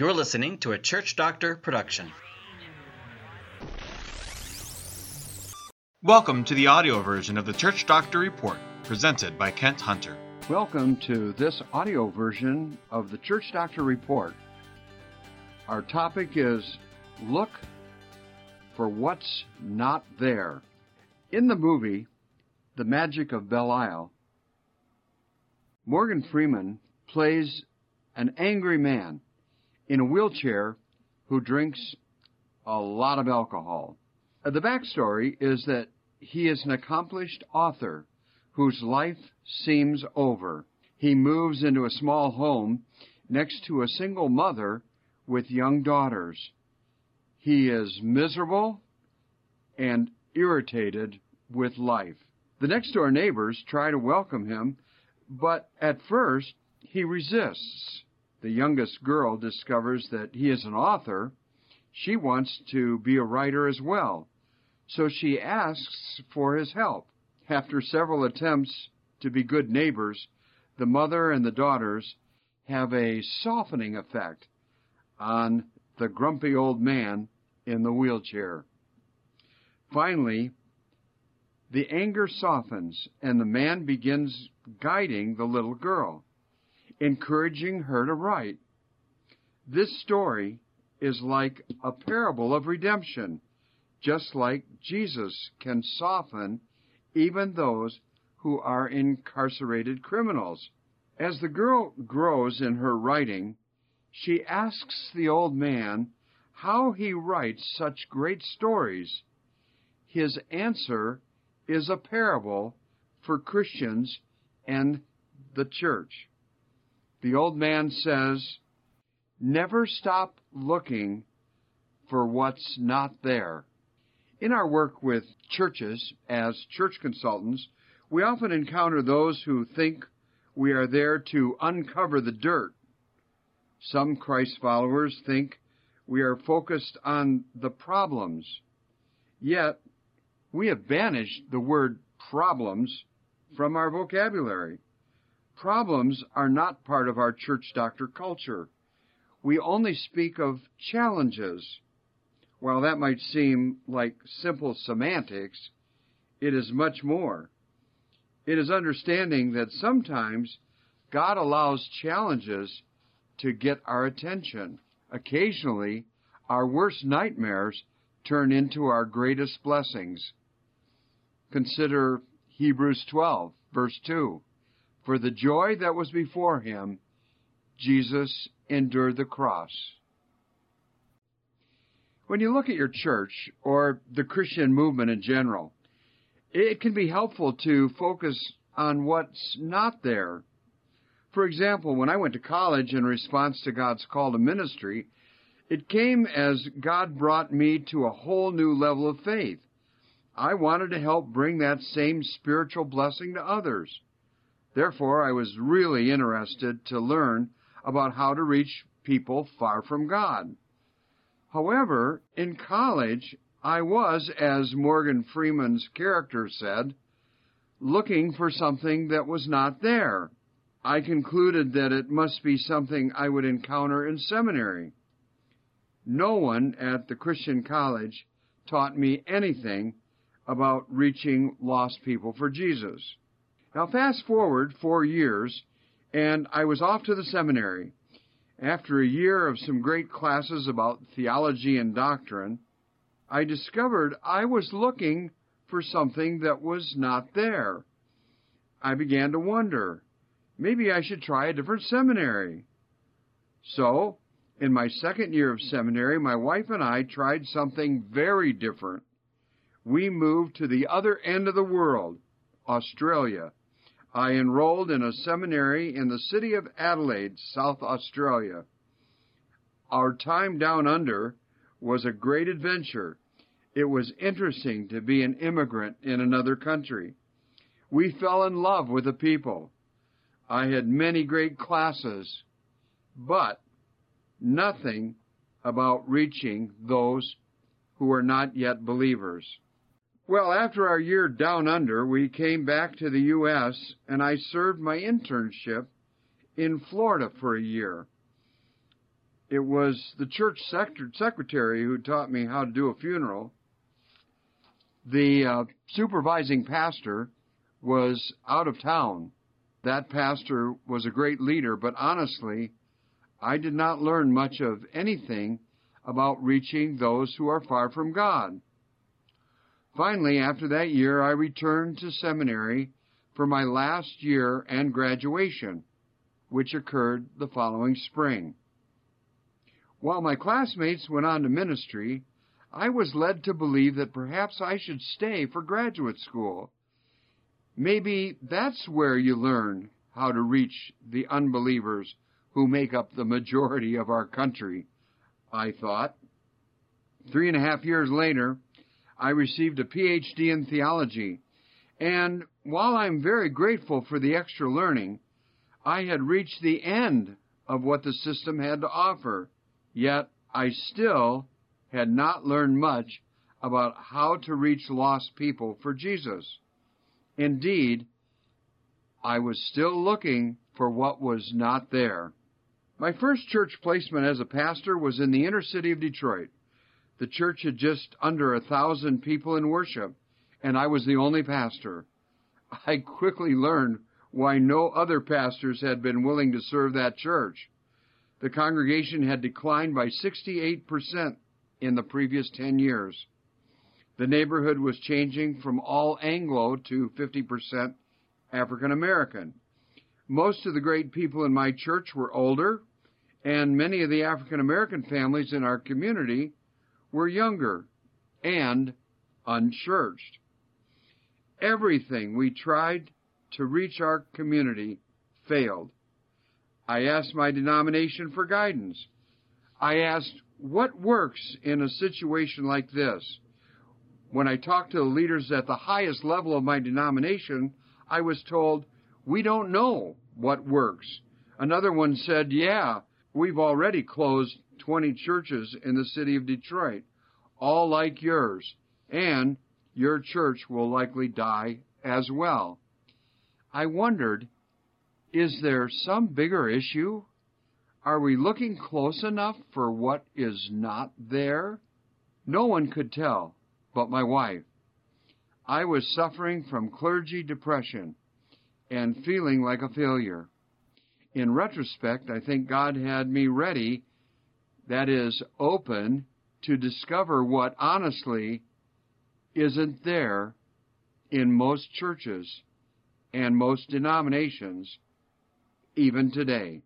You're listening to a Church Doctor production. Welcome to the audio version of the Church Doctor Report, presented by Kent Hunter. Welcome to this audio version of the Church Doctor Report. Our topic is Look for What's Not There. In the movie, The Magic of Belle Isle, Morgan Freeman plays an angry man in a wheelchair who drinks a lot of alcohol. Uh, The backstory is that he is an accomplished author whose life seems over. He moves into a small home next to a single mother with young daughters. He is miserable and irritated with life. The next door neighbors try to welcome him, but at first he resists. The youngest girl discovers that he is an author. She wants to be a writer as well, so she asks for his help. After several attempts to be good neighbors, the mother and the daughters have a softening effect on the grumpy old man in the wheelchair. Finally, the anger softens and the man begins guiding the little girl, encouraging her to write. This story is like a parable of redemption, just like Jesus can soften even those who are incarcerated criminals. As the girl grows in her writing, she asks the old man how he writes such great stories. His answer is a parable for Christians and the church. The old man says, Never stop looking for what's not there. In our work with churches as church consultants, we often encounter those who think we are there to uncover the dirt. Some Christ followers think we are focused on the problems. Yet, we have banished the word problems from our vocabulary. Problems are not part of our church doctor culture. We only speak of challenges. While that might seem like simple semantics, it is much more. It is understanding that sometimes God allows challenges to get our attention. Occasionally, our worst nightmares turn into our greatest blessings. Consider Hebrews 12, verse 2. For the joy that was before him, Jesus endured the cross. When you look at your church or the Christian movement in general, it can be helpful to focus on what's not there. For example, when I went to college in response to God's call to ministry, it came as God brought me to a whole new level of faith. I wanted to help bring that same spiritual blessing to others. Therefore, I was really interested to learn about how to reach people far from God. However, in college, I was, as Morgan Freeman's character said, looking for something that was not there. I concluded that it must be something I would encounter in seminary. No one at the Christian college taught me anything about reaching lost people for Jesus. Now, fast forward four years, and I was off to the seminary. After a year of some great classes about theology and doctrine, I discovered I was looking for something that was not there. I began to wonder maybe I should try a different seminary. So, in my second year of seminary, my wife and I tried something very different. We moved to the other end of the world, Australia. I enrolled in a seminary in the city of Adelaide, South Australia. Our time down under was a great adventure. It was interesting to be an immigrant in another country. We fell in love with the people. I had many great classes, but nothing about reaching those who are not yet believers. Well, after our year down under, we came back to the U.S. and I served my internship in Florida for a year. It was the church secretary who taught me how to do a funeral. The uh, supervising pastor was out of town. That pastor was a great leader, but honestly, I did not learn much of anything about reaching those who are far from God. Finally, after that year, I returned to seminary for my last year and graduation, which occurred the following spring. While my classmates went on to ministry, I was led to believe that perhaps I should stay for graduate school. Maybe that's where you learn how to reach the unbelievers who make up the majority of our country, I thought. Three and a half years later, I received a PhD in theology, and while I'm very grateful for the extra learning, I had reached the end of what the system had to offer, yet I still had not learned much about how to reach lost people for Jesus. Indeed, I was still looking for what was not there. My first church placement as a pastor was in the inner city of Detroit. The church had just under a thousand people in worship, and I was the only pastor. I quickly learned why no other pastors had been willing to serve that church. The congregation had declined by 68% in the previous 10 years. The neighborhood was changing from all Anglo to 50% African American. Most of the great people in my church were older, and many of the African American families in our community were younger and unchurched. Everything we tried to reach our community failed. I asked my denomination for guidance. I asked, what works in a situation like this? When I talked to the leaders at the highest level of my denomination, I was told, we don't know what works. Another one said, yeah, we've already closed 20 churches in the city of Detroit, all like yours, and your church will likely die as well. I wondered, is there some bigger issue? Are we looking close enough for what is not there? No one could tell but my wife. I was suffering from clergy depression and feeling like a failure in retrospect, I think God had me ready, that is, open to discover what honestly isn't there in most churches and most denominations, even today.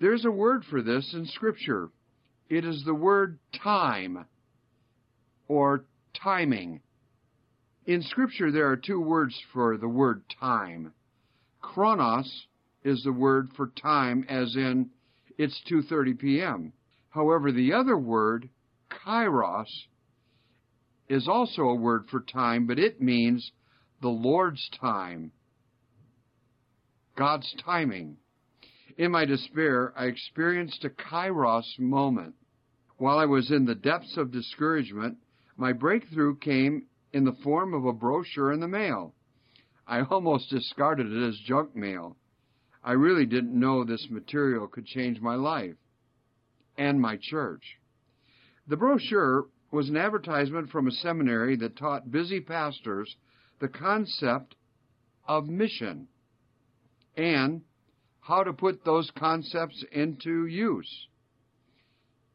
There's a word for this in Scripture. It is the word time or timing. In Scripture, there are two words for the word time. Chronos is the word for time as in it's 2:30 p.m. However, the other word, kairos, is also a word for time, but it means the Lord's time. God's timing. In my despair, I experienced a kairos moment. While I was in the depths of discouragement, my breakthrough came in the form of a brochure in the mail. I almost discarded it as junk mail. I really didn't know this material could change my life and my church. The brochure was an advertisement from a seminary that taught busy pastors the concept of mission and how to put those concepts into use.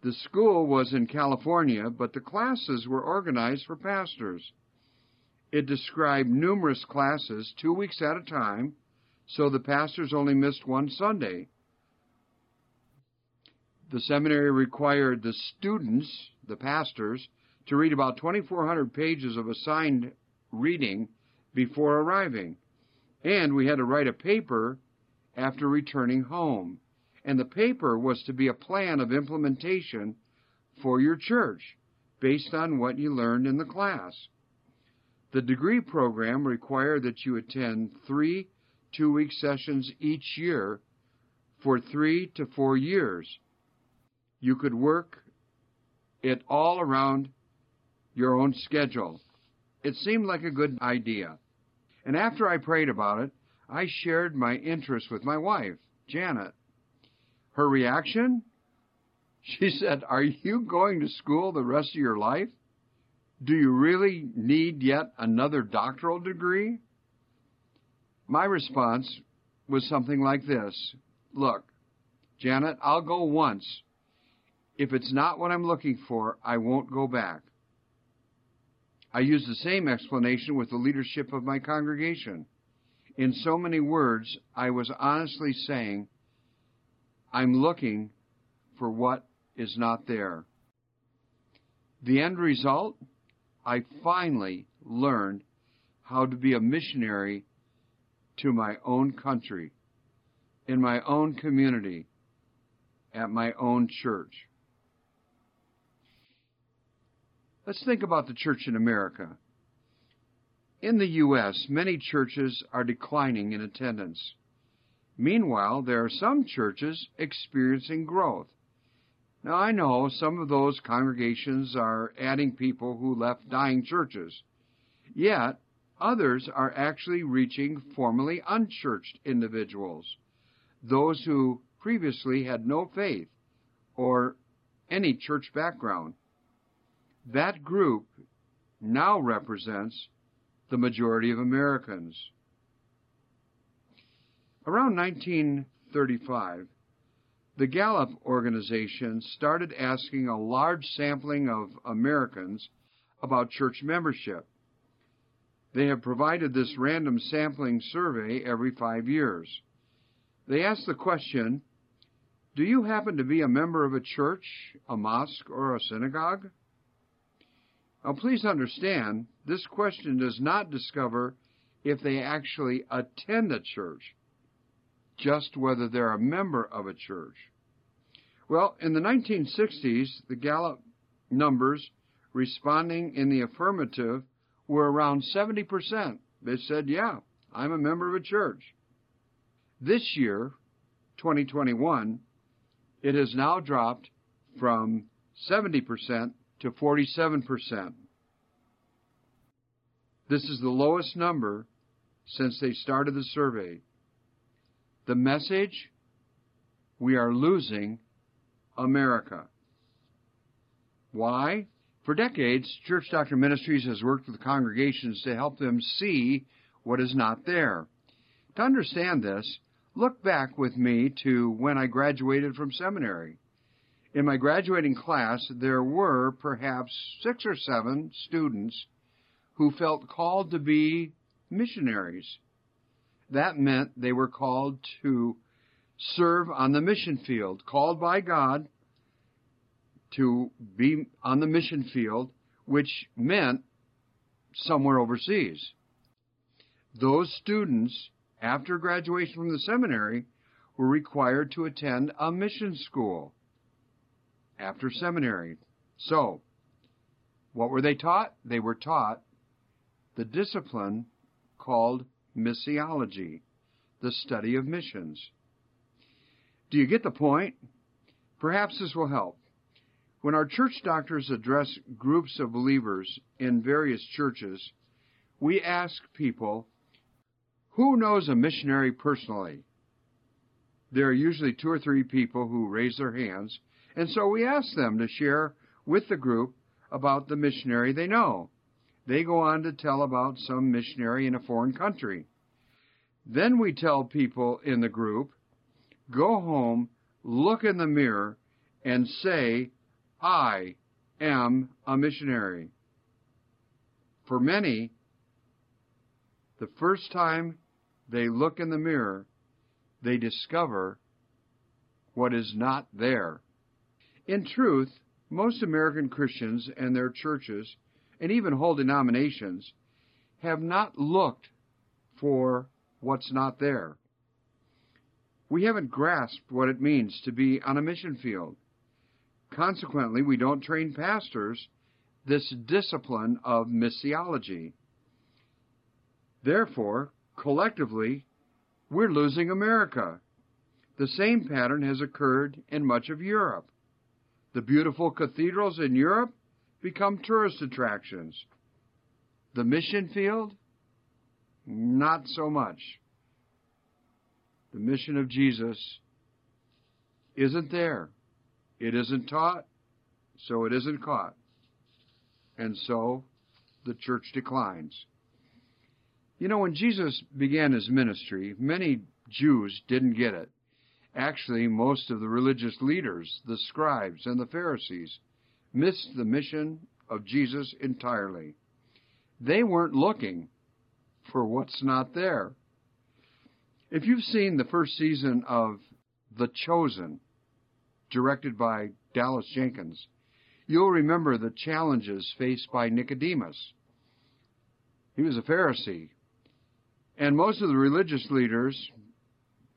The school was in California, but the classes were organized for pastors. It described numerous classes, two weeks at a time, so the pastors only missed one Sunday. The seminary required the students, the pastors, to read about 2,400 pages of assigned reading before arriving. And we had to write a paper after returning home. And the paper was to be a plan of implementation for your church based on what you learned in the class. The degree program required that you attend three two week sessions each year for three to four years. You could work it all around your own schedule. It seemed like a good idea. And after I prayed about it, I shared my interest with my wife, Janet. Her reaction? She said, Are you going to school the rest of your life? Do you really need yet another doctoral degree? My response was something like this Look, Janet, I'll go once. If it's not what I'm looking for, I won't go back. I used the same explanation with the leadership of my congregation. In so many words, I was honestly saying, I'm looking for what is not there. The end result? I finally learned how to be a missionary to my own country, in my own community, at my own church. Let's think about the church in America. In the U.S., many churches are declining in attendance. Meanwhile, there are some churches experiencing growth. Now, I know some of those congregations are adding people who left dying churches. Yet, others are actually reaching formerly unchurched individuals, those who previously had no faith or any church background. That group now represents the majority of Americans. Around 1935, the Gallup organization started asking a large sampling of Americans about church membership. They have provided this random sampling survey every five years. They ask the question Do you happen to be a member of a church, a mosque, or a synagogue? Now, please understand, this question does not discover if they actually attend a church, just whether they're a member of a church. Well, in the 1960s, the Gallup numbers responding in the affirmative were around 70%. They said, yeah, I'm a member of a church. This year, 2021, it has now dropped from 70% to 47%. This is the lowest number since they started the survey. The message we are losing America. Why? For decades, Church Doctor Ministries has worked with congregations to help them see what is not there. To understand this, look back with me to when I graduated from seminary. In my graduating class, there were perhaps six or seven students who felt called to be missionaries. That meant they were called to serve on the mission field, called by God to be on the mission field, which meant somewhere overseas. Those students, after graduation from the seminary, were required to attend a mission school after seminary. So, what were they taught? They were taught the discipline called missiology, the study of missions. Do you get the point? Perhaps this will help. When our church doctors address groups of believers in various churches, we ask people, who knows a missionary personally? There are usually two or three people who raise their hands, and so we ask them to share with the group about the missionary they know. They go on to tell about some missionary in a foreign country. Then we tell people in the group, go home, look in the mirror, and say, I am a missionary. For many, the first time they look in the mirror, they discover what is not there. In truth, most American Christians and their churches, and even whole denominations, have not looked for what's not there. We haven't grasped what it means to be on a mission field. Consequently, we don't train pastors this discipline of missiology. Therefore, collectively, we're losing America. The same pattern has occurred in much of Europe. The beautiful cathedrals in Europe become tourist attractions. The mission field, not so much. The mission of Jesus isn't there. It isn't taught, so it isn't caught. And so the church declines. You know, when Jesus began his ministry, many Jews didn't get it. Actually, most of the religious leaders, the scribes, and the Pharisees missed the mission of Jesus entirely. They weren't looking for what's not there. If you've seen the first season of The Chosen, directed by Dallas Jenkins, you'll remember the challenges faced by Nicodemus. He was a Pharisee, and most of the religious leaders,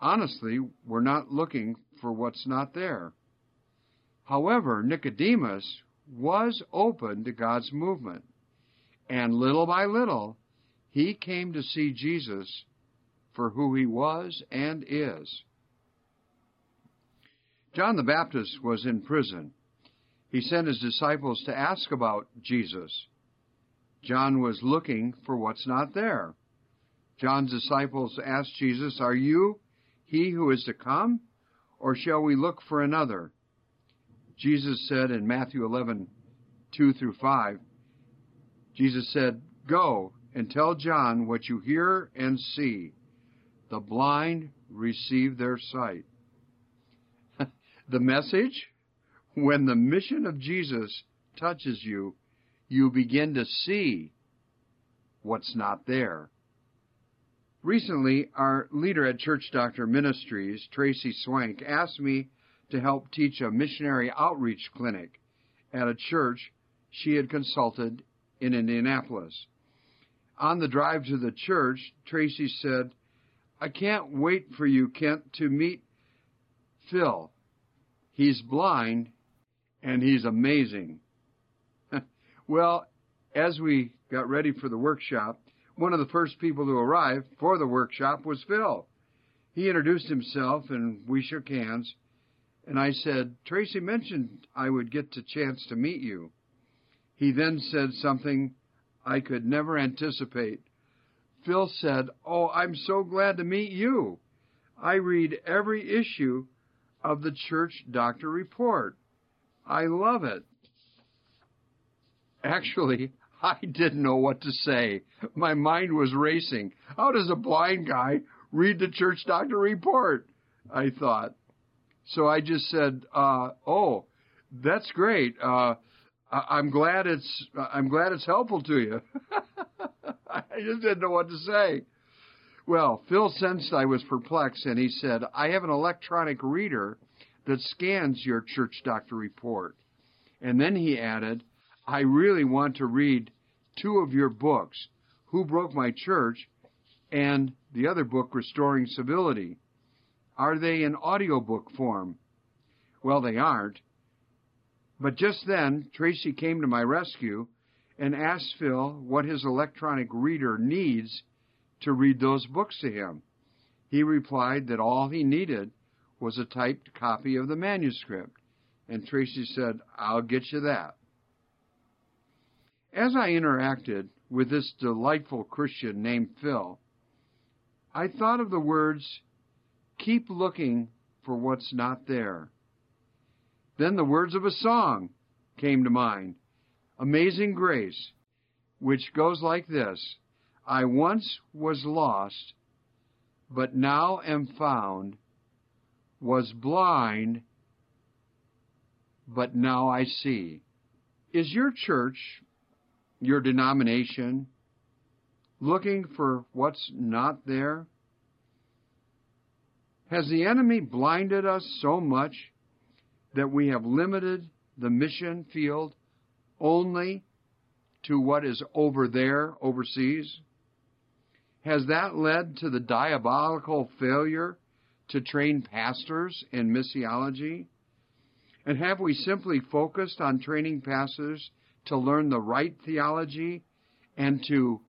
honestly, were not looking for what's not there. However, Nicodemus was open to God's movement, and little by little, he came to see Jesus for who he was and is. John the Baptist was in prison. He sent his disciples to ask about Jesus. John was looking for what's not there. John's disciples asked Jesus, Are you he who is to come, or shall we look for another? Jesus said in Matthew 11, 2 through 5, Jesus said, Go and tell John what you hear and see. The blind receive their sight. The message? When the mission of Jesus touches you, you begin to see what's not there. Recently, our leader at Church Doctor Ministries, Tracy Swank, asked me to help teach a missionary outreach clinic at a church she had consulted in Indianapolis. On the drive to the church, Tracy said, I can't wait for you, Kent, to meet Phil. He's blind and he's amazing. well, as we got ready for the workshop, one of the first people to arrive for the workshop was Phil. He introduced himself and we shook hands. And I said, Tracy mentioned I would get the chance to meet you. He then said something I could never anticipate. Phil said, Oh, I'm so glad to meet you. I read every issue of the Church Doctor Report. I love it. Actually, I didn't know what to say. My mind was racing. How does a blind guy read the Church Doctor Report? I thought. So I just said, uh, "Oh, that's great. Uh, I'm glad it's I'm glad it's helpful to you." I just didn't know what to say. Well, Phil sensed I was perplexed, and he said, "I have an electronic reader that scans your church doctor report." And then he added, "I really want to read two of your books, Who Broke My Church, and the other book, Restoring Civility." Are they in audiobook form? Well, they aren't. But just then, Tracy came to my rescue and asked Phil what his electronic reader needs to read those books to him. He replied that all he needed was a typed copy of the manuscript. And Tracy said, I'll get you that. As I interacted with this delightful Christian named Phil, I thought of the words Keep looking for what's not there. Then the words of a song came to mind Amazing Grace, which goes like this I once was lost, but now am found, was blind, but now I see. Is your church, your denomination, looking for what's not there? Has the enemy blinded us so much that we have limited the mission field only to what is over there, overseas? Has that led to the diabolical failure to train pastors in missiology? And have we simply focused on training pastors to learn the right theology and to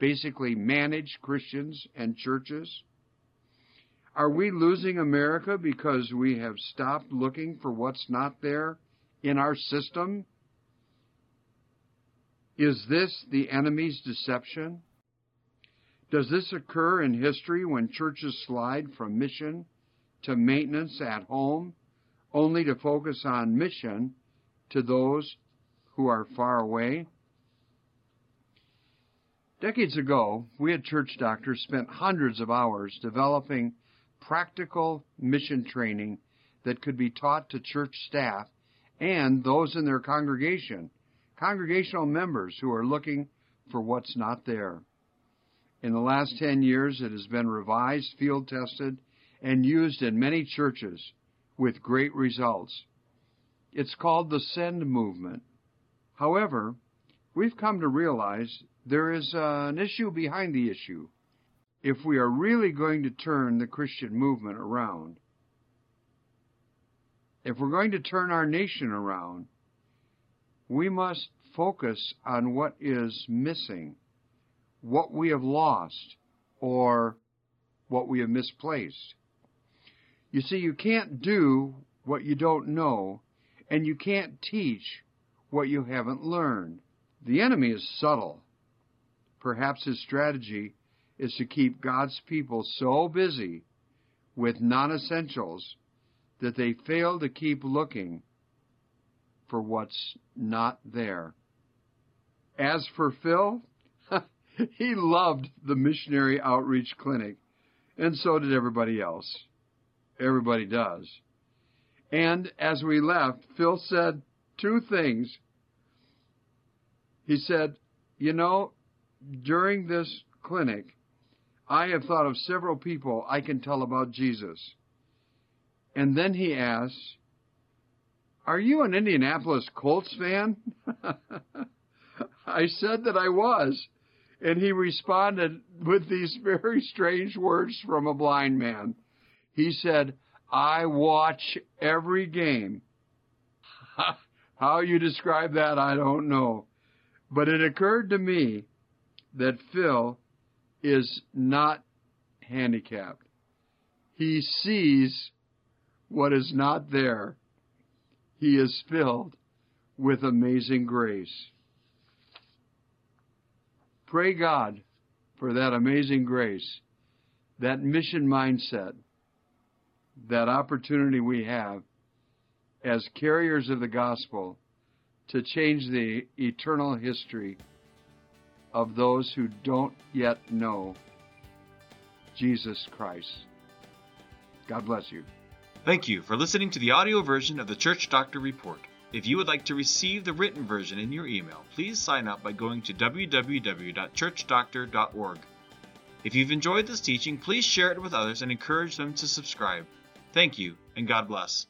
basically manage Christians and churches? Are we losing America because we have stopped looking for what's not there in our system? Is this the enemy's deception? Does this occur in history when churches slide from mission to maintenance at home only to focus on mission to those who are far away? Decades ago, we at Church Doctors spent hundreds of hours developing practical mission training that could be taught to church staff and those in their congregation, congregational members who are looking for what's not there. In the last 10 years, it has been revised, field tested, and used in many churches with great results. It's called the Send Movement. However, we've come to realize there is uh, an issue behind the issue. If we are really going to turn the Christian movement around, if we're going to turn our nation around, we must focus on what is missing, what we have lost, or what we have misplaced. You see, you can't do what you don't know, and you can't teach what you haven't learned. The enemy is subtle. Perhaps his strategy is to keep God's people so busy with non essentials that they fail to keep looking for what's not there. As for Phil, he loved the missionary outreach clinic, and so did everybody else. Everybody does. And as we left, Phil said two things. He said, You know, during this clinic, I have thought of several people I can tell about Jesus. And then he asks, Are you an Indianapolis Colts fan? I said that I was. And he responded with these very strange words from a blind man. He said, I watch every game. How you describe that, I don't know. But it occurred to me that Phil is not handicapped. He sees what is not there. He is filled with amazing grace. Pray God for that amazing grace, that mission mindset, that opportunity we have as carriers of the gospel to change the eternal history of those who don't yet know Jesus Christ. God bless you. Thank you for listening to the audio version of the Church Doctor Report. If you would like to receive the written version in your email, please sign up by going to www.churchdoctor.org. If you've enjoyed this teaching, please share it with others and encourage them to subscribe. Thank you, and God bless.